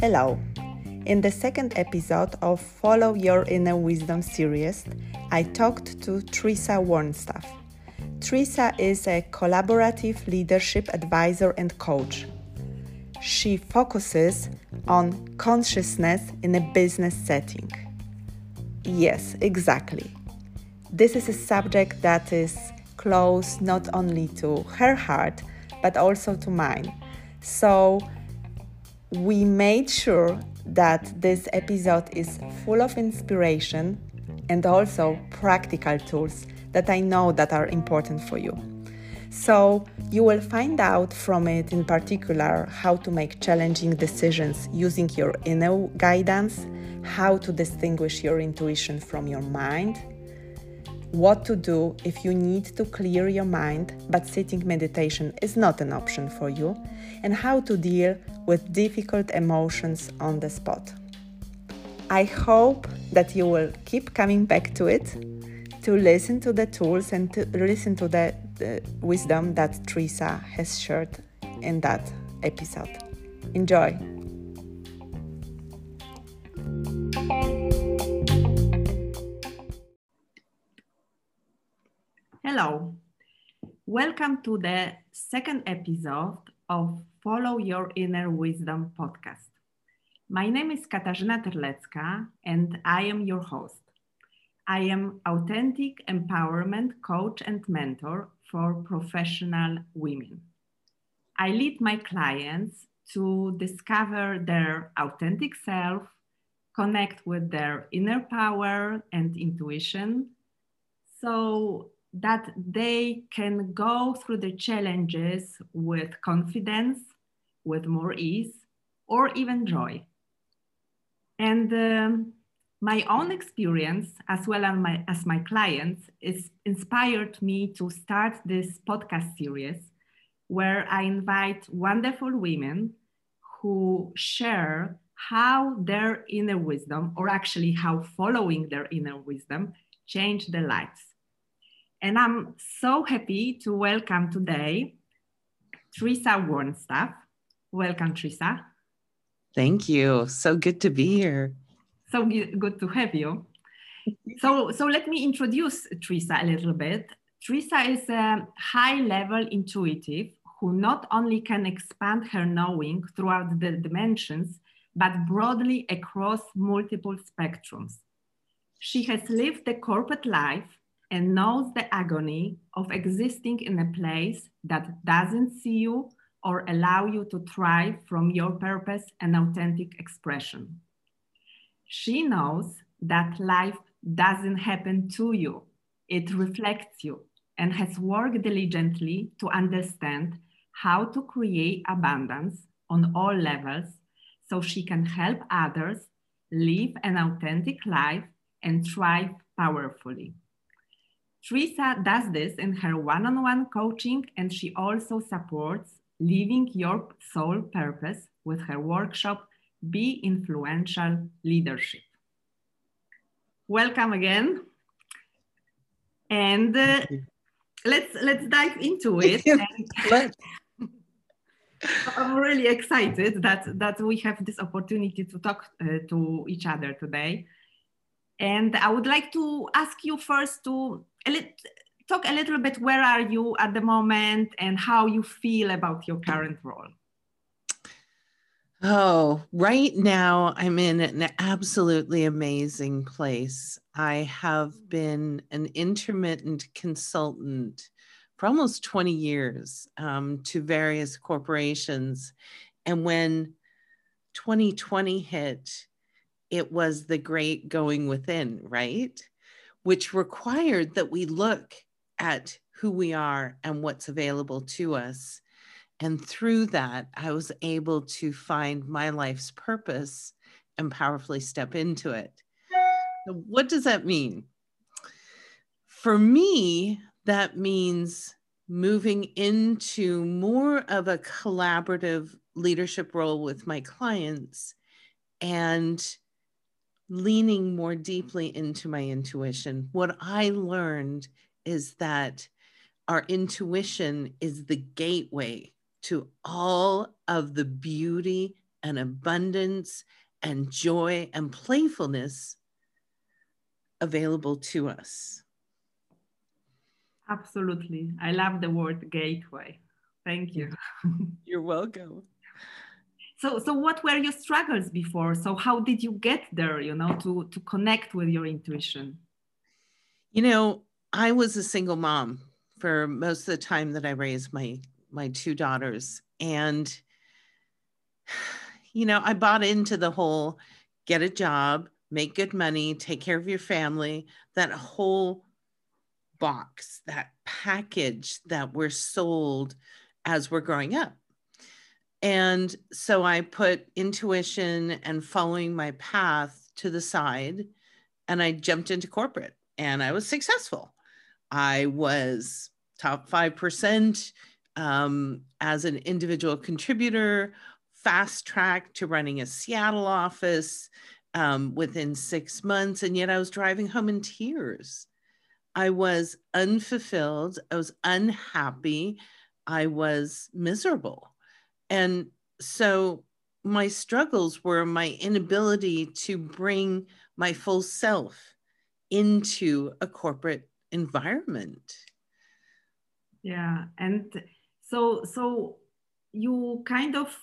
Hello. In the second episode of Follow Your Inner Wisdom series, I talked to Teresa Warnstaff. Teresa is a collaborative leadership advisor and coach. She focuses on consciousness in a business setting. Yes, exactly. This is a subject that is close not only to her heart, but also to mine. So, we made sure that this episode is full of inspiration and also practical tools that I know that are important for you. So, you will find out from it in particular how to make challenging decisions using your inner guidance, how to distinguish your intuition from your mind, what to do if you need to clear your mind but sitting meditation is not an option for you, and how to deal with difficult emotions on the spot. I hope that you will keep coming back to it to listen to the tools and to listen to the, the wisdom that Teresa has shared in that episode. Enjoy! Hello, welcome to the second episode of Follow Your Inner Wisdom podcast. My name is Katarzyna Terlecka and I am your host. I am authentic empowerment coach and mentor for professional women. I lead my clients to discover their authentic self, connect with their inner power and intuition so that they can go through the challenges with confidence, with more ease, or even joy. And um, my own experience, as well as my, as my clients, is inspired me to start this podcast series where I invite wonderful women who share how their inner wisdom, or actually how following their inner wisdom, changed their lives. And I'm so happy to welcome today Teresa Warnstaff. Welcome, Teresa. Thank you. So good to be here. So good to have you. So, so let me introduce Teresa a little bit. Teresa is a high level intuitive who not only can expand her knowing throughout the dimensions, but broadly across multiple spectrums. She has lived the corporate life and knows the agony of existing in a place that doesn't see you or allow you to thrive from your purpose and authentic expression. She knows that life doesn't happen to you, it reflects you, and has worked diligently to understand how to create abundance on all levels so she can help others live an authentic life and thrive powerfully. Teresa does this in her one on one coaching, and she also supports living your soul purpose with her workshop, Be Influential Leadership. Welcome again. And uh, let's let's dive into it. I'm really excited that that we have this opportunity to talk uh, to each other today. And I would like to ask you first to a talk a little bit where are you at the moment and how you feel about your current role. Oh, right now I'm in an absolutely amazing place. I have been an intermittent consultant for almost 20 years um, to various corporations. And when 2020 hit, it was the great going within, right? Which required that we look at who we are and what's available to us. And through that, I was able to find my life's purpose and powerfully step into it. So what does that mean? For me, that means moving into more of a collaborative leadership role with my clients and leaning more mm-hmm. deeply into my intuition. What I learned is that our intuition is the gateway to all of the beauty and abundance and joy and playfulness available to us. Absolutely. I love the word gateway. Thank you. You're welcome. So, so what were your struggles before? So, how did you get there, you know, to, to connect with your intuition? You know, I was a single mom for most of the time that I raised my my two daughters and you know, I bought into the whole get a job, make good money, take care of your family, that whole box, that package that we're sold as we're growing up. And so I put intuition and following my path to the side and I jumped into corporate and I was successful. I was top 5% um, as an individual contributor, fast track to running a Seattle office um, within six months. And yet I was driving home in tears. I was unfulfilled. I was unhappy. I was miserable. And so my struggles were my inability to bring my full self into a corporate environment. Yeah. And so, so you kind of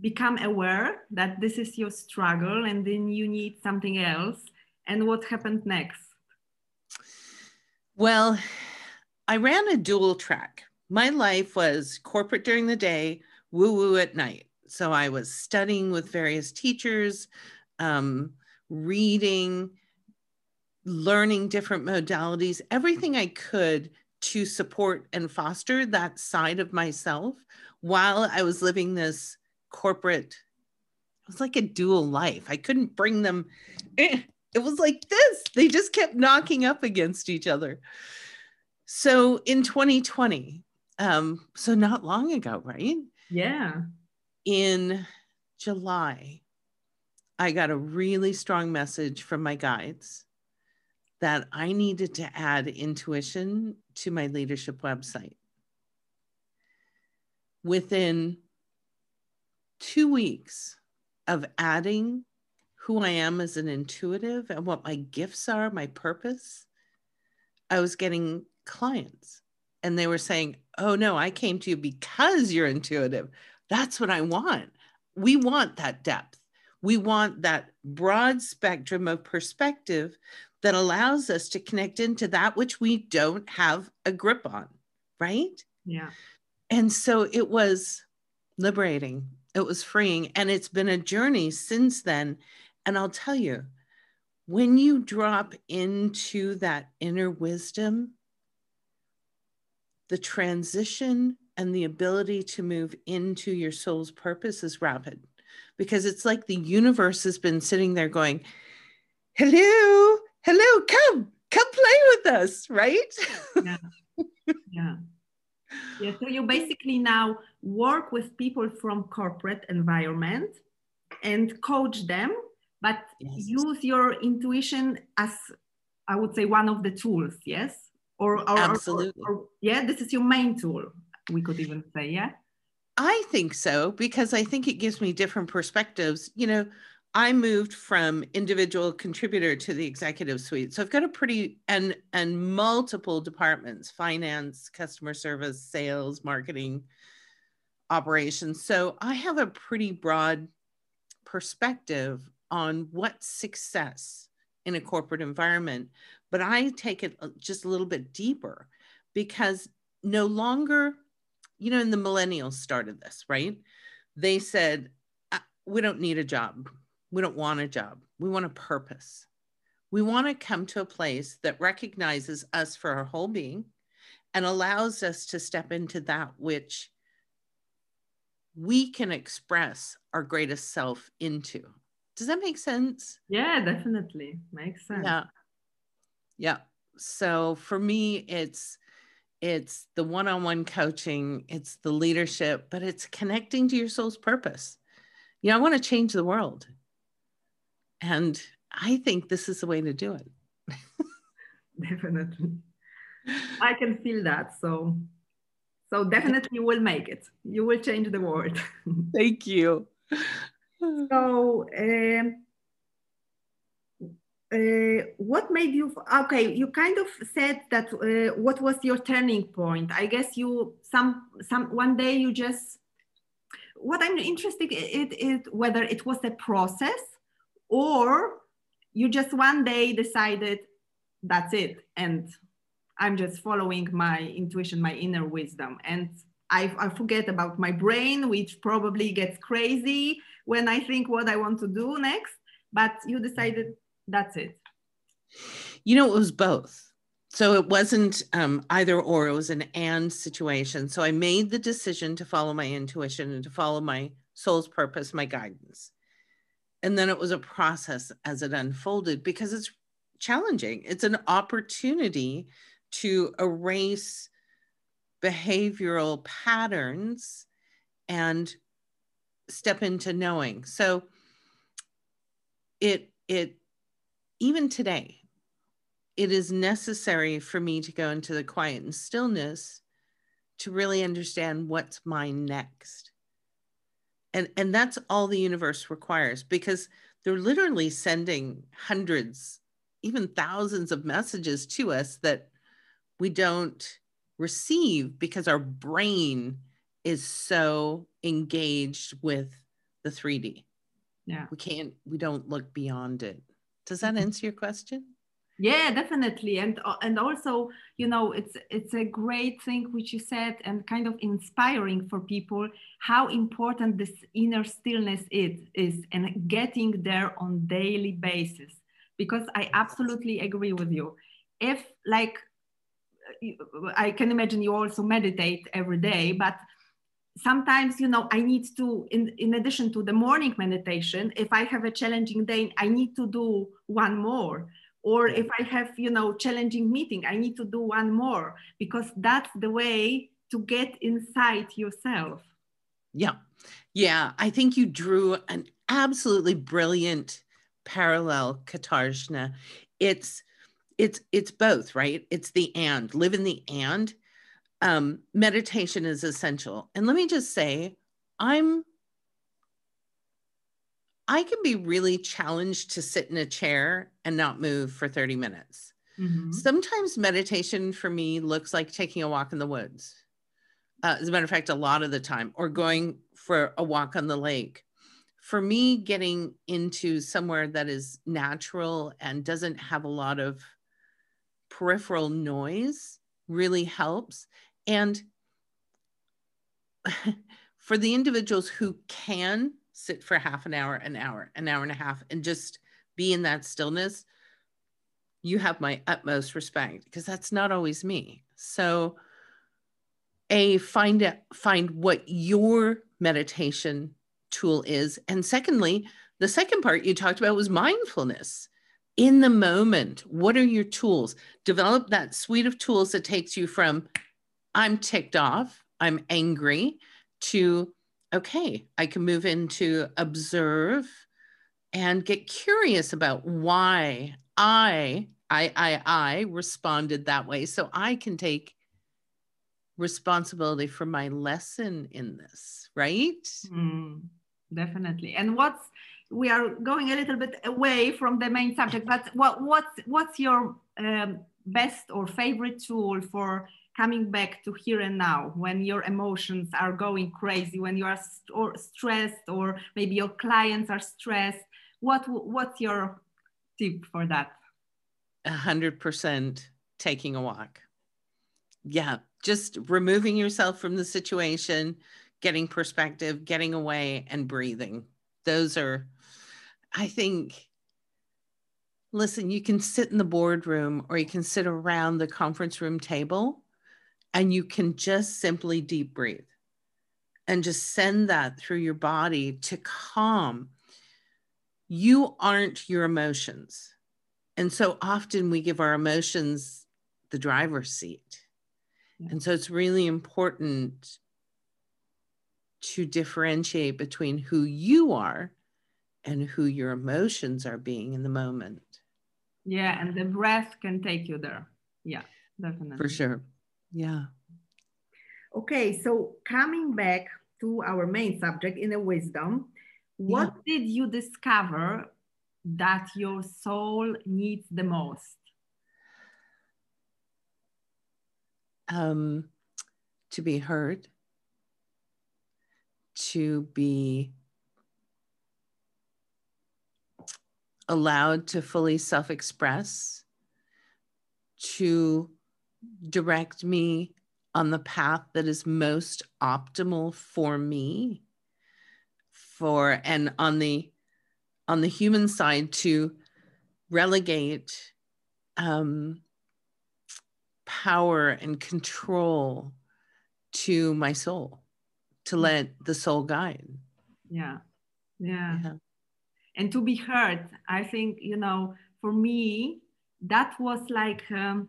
become aware that this is your struggle and then you need something else. And what happened next? Well, I ran a dual track. My life was corporate during the day, woo woo at night. So I was studying with various teachers, um, reading, learning different modalities, everything I could to support and foster that side of myself while I was living this corporate. It was like a dual life. I couldn't bring them. Eh, it was like this. They just kept knocking up against each other. So in 2020, um, so not long ago, right? Yeah. In July, I got a really strong message from my guides that I needed to add intuition to my leadership website. Within two weeks of adding who I am as an intuitive and what my gifts are, my purpose, I was getting clients and they were saying, Oh, no, I came to you because you're intuitive. That's what I want. We want that depth. We want that broad spectrum of perspective that allows us to connect into that which we don't have a grip on, right? Yeah. And so it was liberating, it was freeing. And it's been a journey since then. And I'll tell you, when you drop into that inner wisdom, the transition and the ability to move into your soul's purpose is rapid because it's like the universe has been sitting there going, Hello, hello, come, come play with us, right? Yeah. yeah. Yeah. So you basically now work with people from corporate environment and coach them, but yes. use your intuition as I would say one of the tools, yes? Or, or absolutely. Or, or, yeah, this is your main tool, we could even say, yeah. I think so because I think it gives me different perspectives. You know, I moved from individual contributor to the executive suite. So I've got a pretty and and multiple departments, finance, customer service, sales, marketing, operations. So I have a pretty broad perspective on what success in a corporate environment, but I take it just a little bit deeper because no longer, you know, and the millennials started this, right? They said, uh, we don't need a job we don't want a job. We want a purpose. We want to come to a place that recognizes us for our whole being and allows us to step into that which we can express our greatest self into. Does that make sense? Yeah, definitely. Makes sense. Yeah. Yeah. So for me, it's it's the one-on-one coaching, it's the leadership, but it's connecting to your soul's purpose. You know, I want to change the world. And I think this is the way to do it. Definitely. I can feel that. So So definitely you will make it. You will change the world. Thank you. so, um, uh, what made you okay you kind of said that uh, what was your turning point? I guess you some some one day you just what i'm interested in is whether it was a process or you just one day decided that's it and i'm just following my intuition my inner wisdom. And I, I forget about my brain which probably gets crazy when i think what i want to do next but you decided that's it. You know it was both. So it wasn't um, either or it was an and situation. So i made the decision to follow my intuition and to follow my soul's purpose my guidance. And then it was a process as it unfolded because it's challenging. It's an opportunity to erase behavioral patterns and step into knowing. So it it even today, it is necessary for me to go into the quiet and stillness to really understand what's mine next. And, and that's all the universe requires because they're literally sending hundreds, even thousands of messages to us that we don't receive because our brain is so engaged with the 3D. Yeah. We can't, we don't look beyond it. Does that mm-hmm. answer your question? yeah definitely and uh, and also you know it's it's a great thing which you said and kind of inspiring for people how important this inner stillness is is and getting there on daily basis because i absolutely agree with you if like i can imagine you also meditate every day but sometimes you know i need to in, in addition to the morning meditation if i have a challenging day i need to do one more. Or if i have you know challenging meeting i need to do one more because that's the way to get inside yourself. Yeah. Yeah i think you drew an absolutely brilliant parallel katarzyna. It's it's it's both right? It's the and live in the and um, meditation is essential. And let me just say, I'm I can be really challenged to sit in a chair and not move for 30 minutes. Mm-hmm. Sometimes meditation for me looks like taking a walk in the woods. Uh, as a matter of fact, a lot of the time, or going for a walk on the lake. For me, getting into somewhere that is natural and doesn't have a lot of peripheral noise really helps. And for the individuals who can sit for half an hour, an hour, an hour and a half, and just be in that stillness, you have my utmost respect because that's not always me. So, a find out, find what your meditation tool is, and secondly, the second part you talked about was mindfulness. In the moment, what are your tools? Develop that suite of tools that takes you from I'm ticked off, I'm angry, to, okay, I can move into observe and get curious about why I, I, I, I responded that way. So I can take responsibility for my lesson in this, right? Mm, definitely. And what's, we are going a little bit away from the main subject, but what, what's, what's your um, best or favorite tool for coming back to here and now when your emotions are going crazy when you are st or stressed or maybe your clients are stressed what what's your tip for that? A hundred percent taking a walk. Yeah just removing yourself from the situation getting perspective getting away and breathing. Those are i think listen you can sit in the boardroom or you can sit around the conference room table and you can just simply deep breathe and just send that through your body to calm. You aren't your emotions. And so often we give our emotions the driver's seat. Mm-hmm. And so it's really important to differentiate between who you are and who your emotions are being in the moment. Yeah, and the breath can take you there. Yeah, definitely. For sure. Yeah. Okay, so coming back to our main subject, inner wisdom, what yeah. did you discover that your soul needs the most? Um, to be heard, to be allowed to fully self express, to direct me on the path that is most optimal for me for and on the on the human side to relegate um, power and control to my soul to let the soul guide. Yeah. Yeah, yeah. And to be heard i think you know for me that was like um,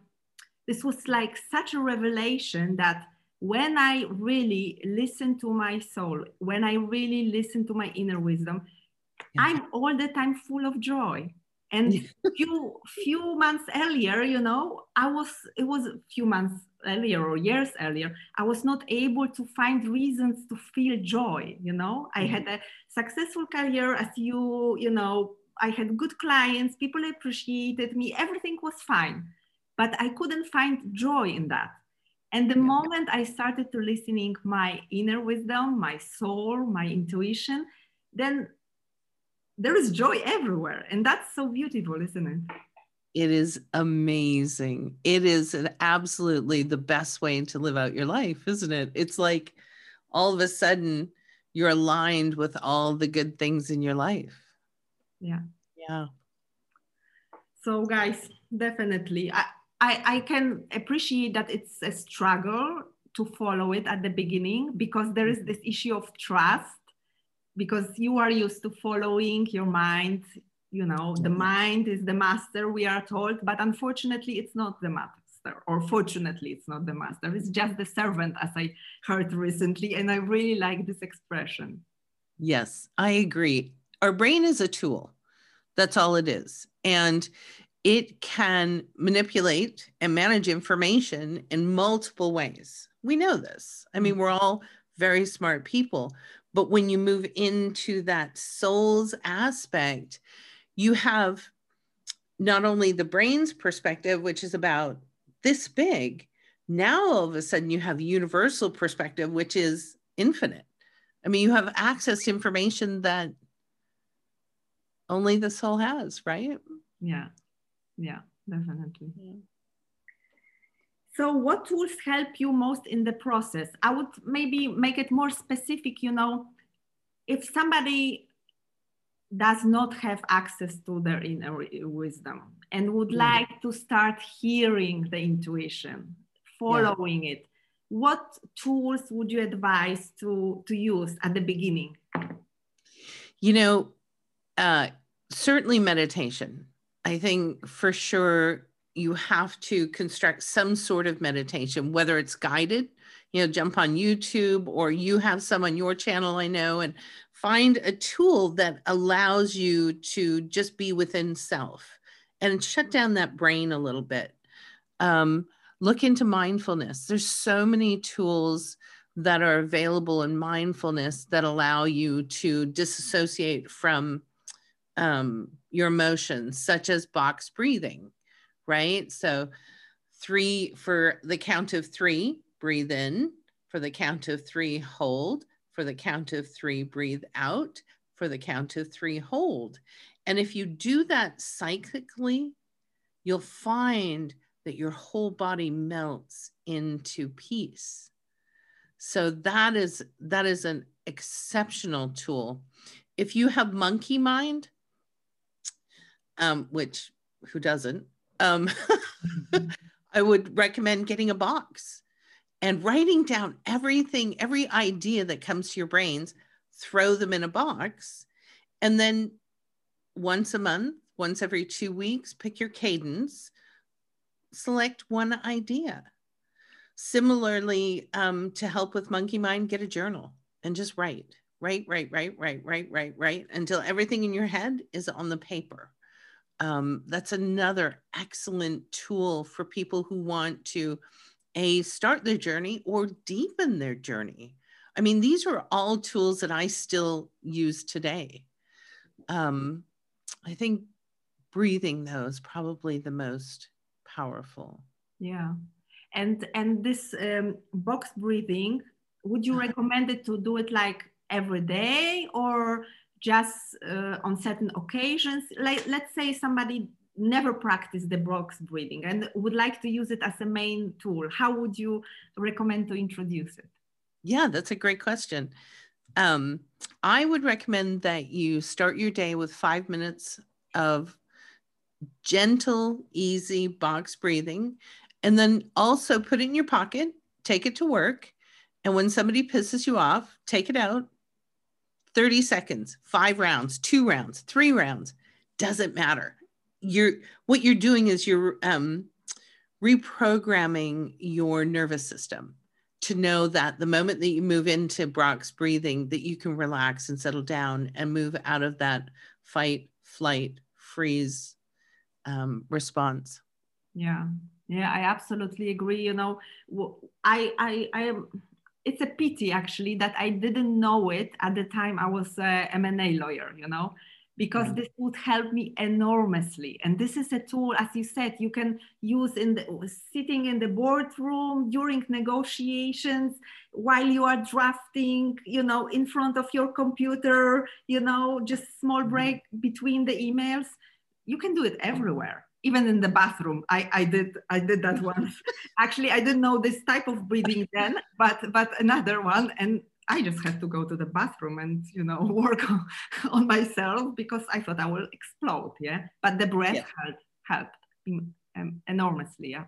this was like such a revelation that when i really listen to my soul when i really listen to my inner wisdom yeah. i'm all the time full of joy and few few months earlier you know i was it was a few months earlier or years earlier i was not able to find reasons to feel joy you know i mm-hmm. had a successful career as you you know i had good clients people appreciated me everything was fine but i couldn't find joy in that and the moment i started to listening my inner wisdom my soul my intuition then there is joy everywhere and that's so beautiful isn't it it is amazing. It is an absolutely the best way to live out your life, isn't it? It's like all of a sudden you're aligned with all the good things in your life. Yeah. Yeah. So guys, definitely. I, I, I can appreciate that it's a struggle to follow it at the beginning because there is mm-hmm. this issue of trust because you are used to following your mind you know the mind is the master we are told but unfortunately it's not the master or fortunately it's not the master. It's just the servant as i heard recently and i really like this expression. Yes i agree. Our brain is a tool. That's all it is. And it can manipulate and manage information in multiple ways we know this i mean mm. we're all very smart people but when you move into that soul's aspect you have not only the brain's perspective, which is about this big, now all of a sudden you have universal perspective, which is infinite. I mean, you have access to information that only the soul has, right? Yeah, yeah, definitely. Yeah. So, what tools help you most in the process? I would maybe make it more specific. You know, if somebody does not have access to their inner wisdom and would mm. like to start hearing the intuition, following yeah. it, what tools would you advise to, to use at the beginning? You know, uh, certainly meditation. I think for sure you have to construct some sort of meditation, whether it's guided, you know, jump on YouTube or you have some on your channel, I know, and find a tool that allows you to just be within self and shut down that brain a little bit. Um, look into mindfulness. There's so many tools that are available in mindfulness that allow you to disassociate from um, your emotions, such as box breathing, right? So, three for the count of three, breathe in. For the count of three, hold. For the count of three, breathe out. For the count of three, hold. And if you do that cyclically, you'll find that your whole body melts into peace. So that is that is an exceptional tool. If you have monkey mind, um, which who doesn't, um, I would recommend getting a box and writing down everything, every idea that comes to your brains, throw them in a box. And then once a month, once every two weeks, pick your cadence, select one idea. Similarly, um, to help with monkey mind, get a journal and just write, write, write, write, write, write, write, write until everything in your head is on the paper. Um, that's another excellent tool for people who want to a start their journey or deepen their journey. I mean, these are all tools that I still use today. Um, I think breathing though is probably the most powerful. Yeah, and and this um, box breathing, would you recommend it to do it like every day or just uh, on certain occasions? Like, let's say somebody never practiced the box breathing and would like to use it as a main tool. How would you recommend to introduce it? Yeah, that's a great question. Um, I would recommend that you start your day with five minutes of gentle, easy box breathing, and then also put it in your pocket, take it to work. And when somebody pisses you off, take it out. 30 seconds, five rounds, two rounds, three rounds, doesn't matter. You're what you're doing is you're um, reprogramming your nervous system to know that the moment that you move into box breathing that you can relax and settle down and move out of that fight flight freeze um, response. Yeah. Yeah i absolutely agree. You know i i i am it's a pity actually that i didn't know it at the time i was a m&a lawyer you know because mm. this would help me enormously. And this is a tool, as you said, you can use in the sitting in the boardroom during negotiations while you are drafting, you know, in front of your computer, you know, just small mm-hmm. break between the emails. You can do it everywhere. Even in the bathroom, I, I did I did that once. Actually, I didn't know this type of breathing then, but but another one, and I just had to go to the bathroom and you know work on, on myself because I thought I will explode. Yeah, but the breath yeah. helped helped um, enormously. Yeah.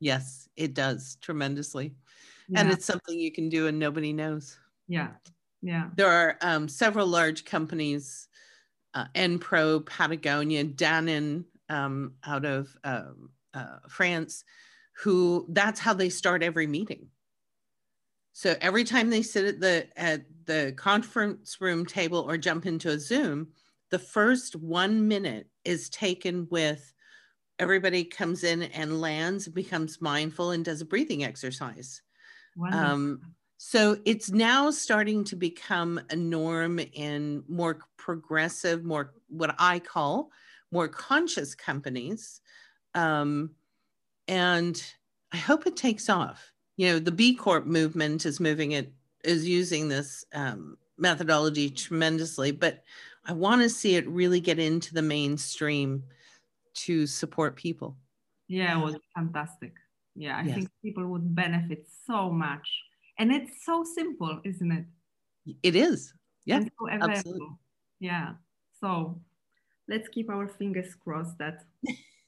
Yes, it does tremendously, yeah. and it's something you can do and nobody knows. Yeah, yeah. There are um, several large companies, uh, Enpro, Patagonia, Danone, um, out of um, uh, France, who that's how they start every meeting so every time they sit at the at the conference room table or jump into a Zoom, the first one minute is taken with everybody comes in and lands, becomes mindful, and does a breathing exercise. Um, so it's now starting to become a norm in more progressive, more what I call more conscious companies. Um, and I hope it takes off you know the b corp movement is moving it is using this um, methodology tremendously but i want to see it really get into the mainstream to support people yeah it was fantastic yeah i yes. think people would benefit so much and it's so simple isn't it it is yeah so absolutely. yeah so let's keep our fingers crossed that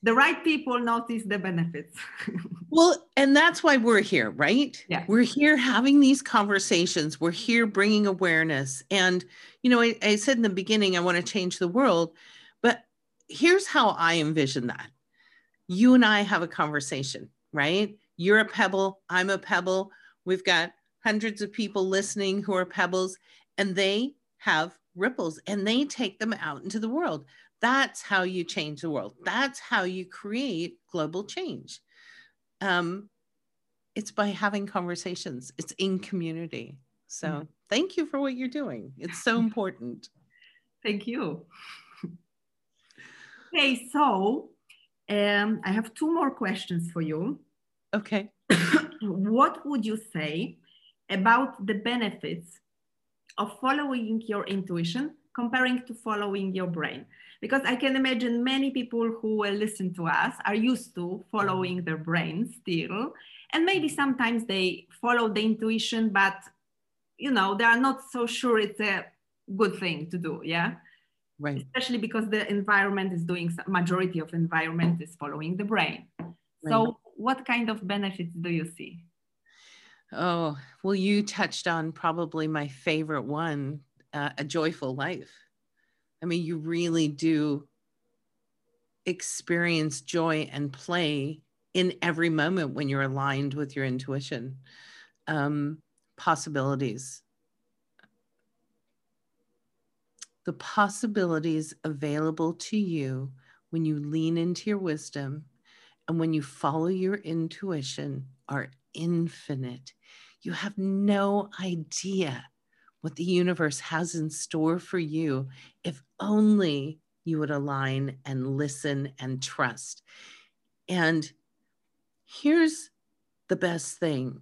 the right people notice the benefits. well, and that's why we're here, right? Yeah. We're here having these conversations. We're here bringing awareness. And, you know, I, I said in the beginning, I want to change the world. But here's how I envision that you and I have a conversation, right? You're a pebble, I'm a pebble. We've got hundreds of people listening who are pebbles, and they have ripples and they take them out into the world. That's how you change the world. That's how you create global change. Um, it's by having conversations, it's in community. So mm-hmm. thank you for what you're doing. It's so important. Thank you. okay, so um, I have two more questions for you. Okay. what would you say about the benefits of following your intuition comparing to following your brain? Because I can imagine many people who will listen to us are used to following their brain still. And maybe sometimes they follow the intuition, but you know, they are not so sure it's a good thing to do. Yeah. Right. Especially because the environment is doing majority of environment is following the brain. Right. So what kind of benefits do you see? Oh, well, you touched on probably my favorite one, uh, a joyful life. I mean, you really do experience joy and play in every moment when you're aligned with your intuition. Um, possibilities. The possibilities available to you when you lean into your wisdom and when you follow your intuition are infinite. You have no idea what the universe has in store for you if only you would align and listen and trust. And here's the best thing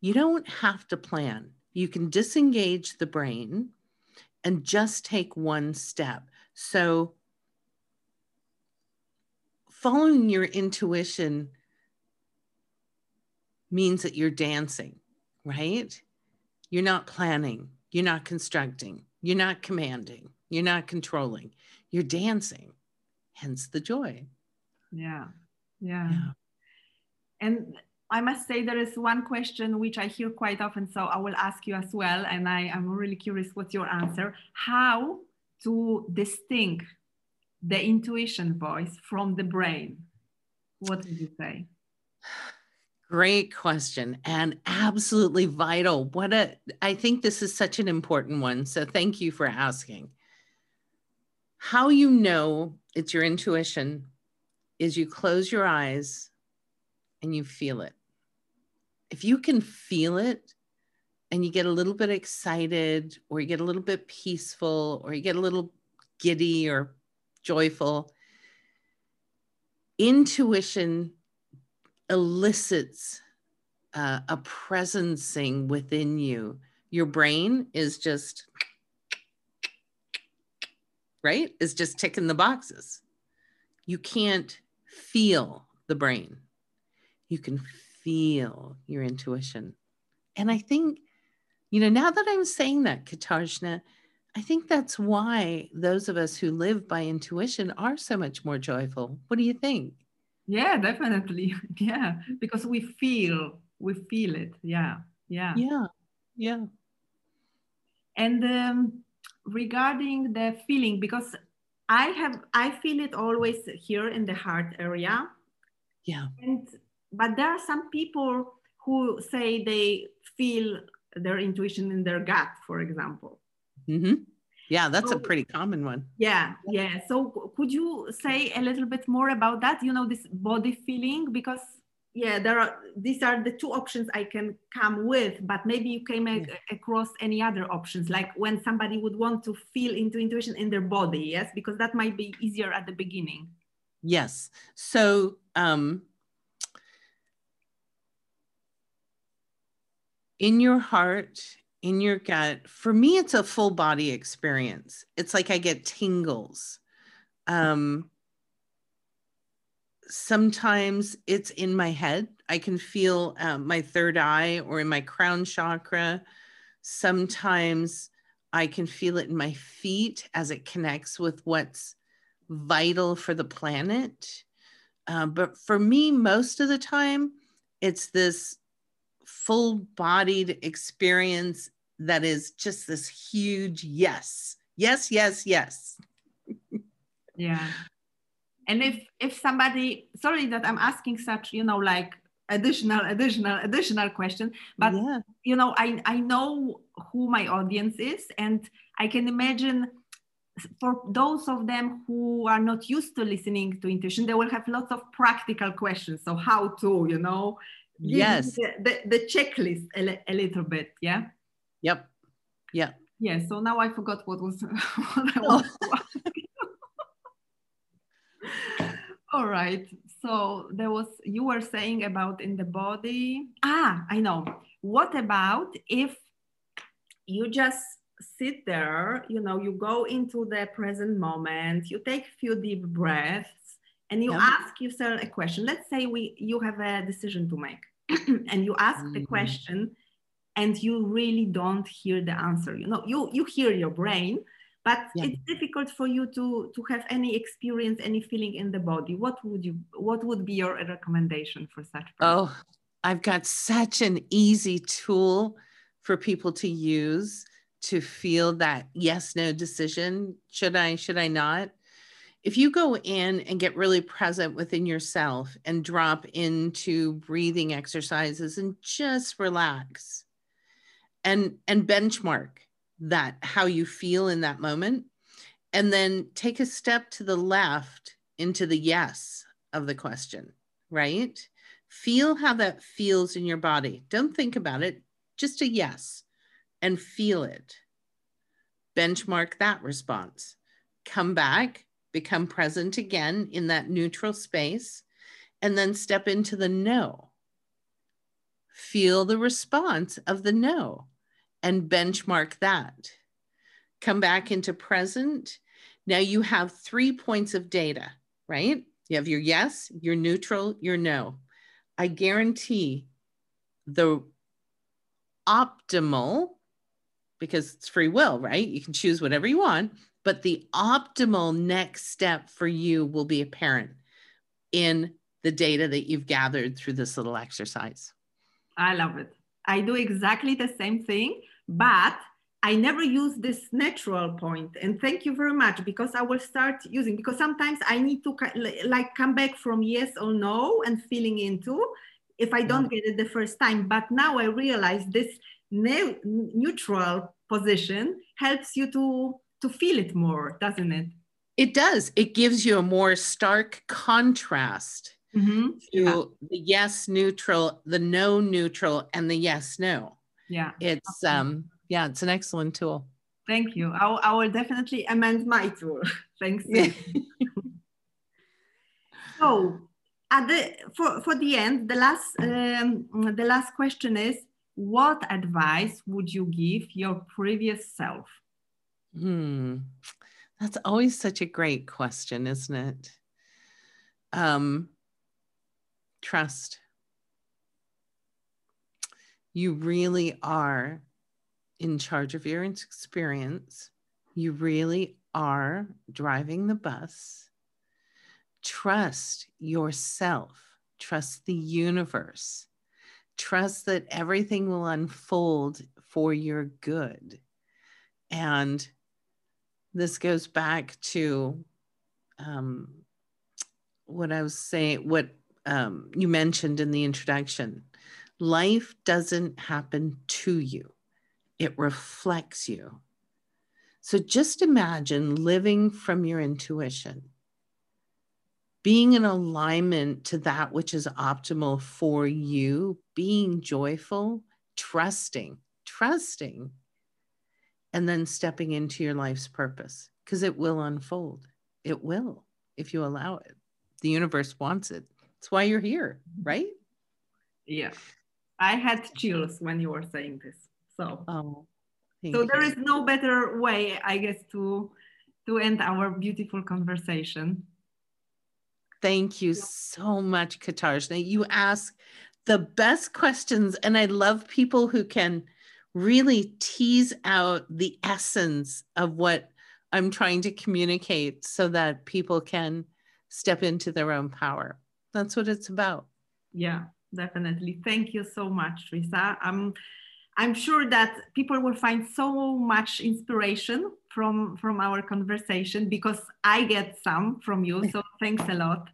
you don't have to plan. You can disengage the brain and just take one step. So, following your intuition means that you're dancing, right? You're not planning, you're not constructing, you're not commanding, you're not controlling, you're dancing, hence the joy. Yeah, yeah. yeah. And I must say there is one question which I hear quite often, so I will ask you as well. And I am really curious what's your answer. How to distinguish the intuition voice from the brain? What would you say? Great question and absolutely vital. What a I think this is such an important one. So thank you for asking. How you know it's your intuition is you close your eyes and you feel it if you can feel it and you get a little bit excited or you get a little bit peaceful or you get a little giddy or joyful, intuition elicits uh, a presencing within you. Your brain is just, right? Is just ticking the boxes. You can't feel the brain. You can feel your intuition. And I think, you know, now that I'm saying that, Katarzyna, I think that's why those of us who live by intuition are so much more joyful. What do you think? Yeah, definitely. Yeah, because we feel, we feel it. Yeah, yeah. Yeah, yeah. And um, regarding the feeling, because I have, I feel it always here in the heart area. Yeah. And but there are some people who say they feel their intuition in their gut, for example. Mm-hmm. Yeah, that's so, a pretty common one. Yeah, yeah. So could you say a little bit more about that? You know, this body feeling, because yeah, there are these are the two options I can come with, but maybe you came yeah. across any other options, like when somebody would want to feel into intuition in their body, yes, because that might be easier at the beginning. Yes. So um in your heart, in your gut. For me, it's a full body experience. It's like I get tingles. Um, sometimes it's in my head. I can feel uh, my third eye or in my crown chakra. Sometimes I can feel it in my feet as it connects with what's vital for the planet. Uh, but for me, most of the time, it's this full bodied experience that is just this huge yes. Yes yes yes. Yeah. And if if somebody sorry that i'm asking such you know like additional additional additional question but yeah. you know i i know who my audience is and i can imagine for those of them who are not used to listening to intuition they will have lots of practical questions. So how to you know yes. the, the, the, checklist a, a little bit yeah? Yep. Yeah. Yeah so now i forgot what was what I was all right so there was you were saying about in the body. Ah i know. What about if you just sit there you know you go into the present moment you take a few deep breaths and you yeah. ask yourself a question. Let's say we you have a decision to make and you ask mm-hmm. the question and you really don't hear the answer you know you you hear your brain but yeah. it's difficult for you to to have any experience any feeling in the body what would you what would be your recommendation for such person? oh i've got such an easy tool for people to use to feel that yes no decision should i should i not if you go in and get really present within yourself and drop into breathing exercises and just relax and and benchmark that how you feel in that moment and then take a step to the left into the yes of the question right Feel how that feels in your body. Don't think about it, just a yes and feel it. Benchmark that response. Come back, become present again in that neutral space, and then step into the no. Feel the response of the no and benchmark that. Come back into present. Now you have three points of data, right? You have your yes, your neutral, your no. I guarantee the optimal, because it's free will, right? You can choose whatever you want, but the optimal next step for you will be apparent in the data that you've gathered through this little exercise. I love it. I do exactly the same thing, but I never use this natural point. And thank you very much because I will start using because sometimes I need to like come back from yes or no and feeling into if I don't mm. get it the first time. But now I realize this ne- neutral position helps you to to feel it more, doesn't it? It does. It gives you a more stark contrast mm-hmm. to yeah. the yes neutral, the no neutral, and the yes no. Yeah. It's um yeah, it's an excellent tool. Thank you. I, I will definitely amend my tool. Thanks. so at the for, for the end, the last um, the last question is what advice would you give your previous self? Hmm. That's always such a great question, isn't it? Um, trust. You really are in charge of your experience. You really are driving the bus. Trust yourself, trust the universe, trust that everything will unfold for your good. And this goes back to um, what I was saying, what um, you mentioned in the introduction. Life doesn't happen to you, it reflects you. So just imagine living from your intuition, being in alignment to that which is optimal for you, being joyful, trusting, trusting, and then stepping into your life's purpose because it will unfold. It will if you allow it. The universe wants it. It's why you're here, mm-hmm. right? Yeah. I had chills when you were saying this. So, oh, so there is no better way, I guess, to to end our beautiful conversation. Thank you so much, Katarzyna. You ask the best questions, and I love people who can really tease out the essence of what I'm trying to communicate so that people can step into their own power. That's what it's about. Yeah definitely. Thank you so much Teresa i'm i'm sure that people will find so much inspiration from from our conversation because i get some from you so thanks a lot.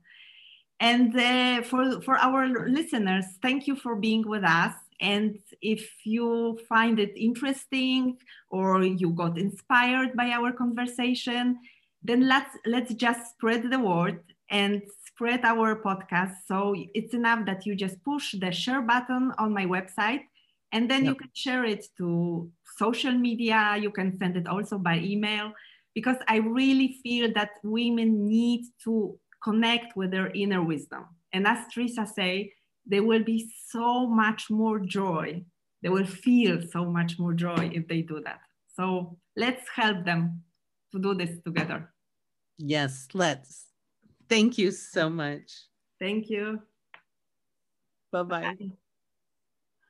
And uh, for for our listeners thank you for being with us and if you find it interesting or you got inspired by our conversation then let's let's just spread the word and spread our podcast. So it's enough that you just push the share button on my website and then yep. you can share it to social media. You can send it also by email because I really feel that women need to connect with their inner wisdom. And as Teresa say, there will be so much more joy. They will feel so much more joy if they do that. So let's help them to do this together. Yes, let's. Thank you so much. Thank you. Bye-bye. bye bye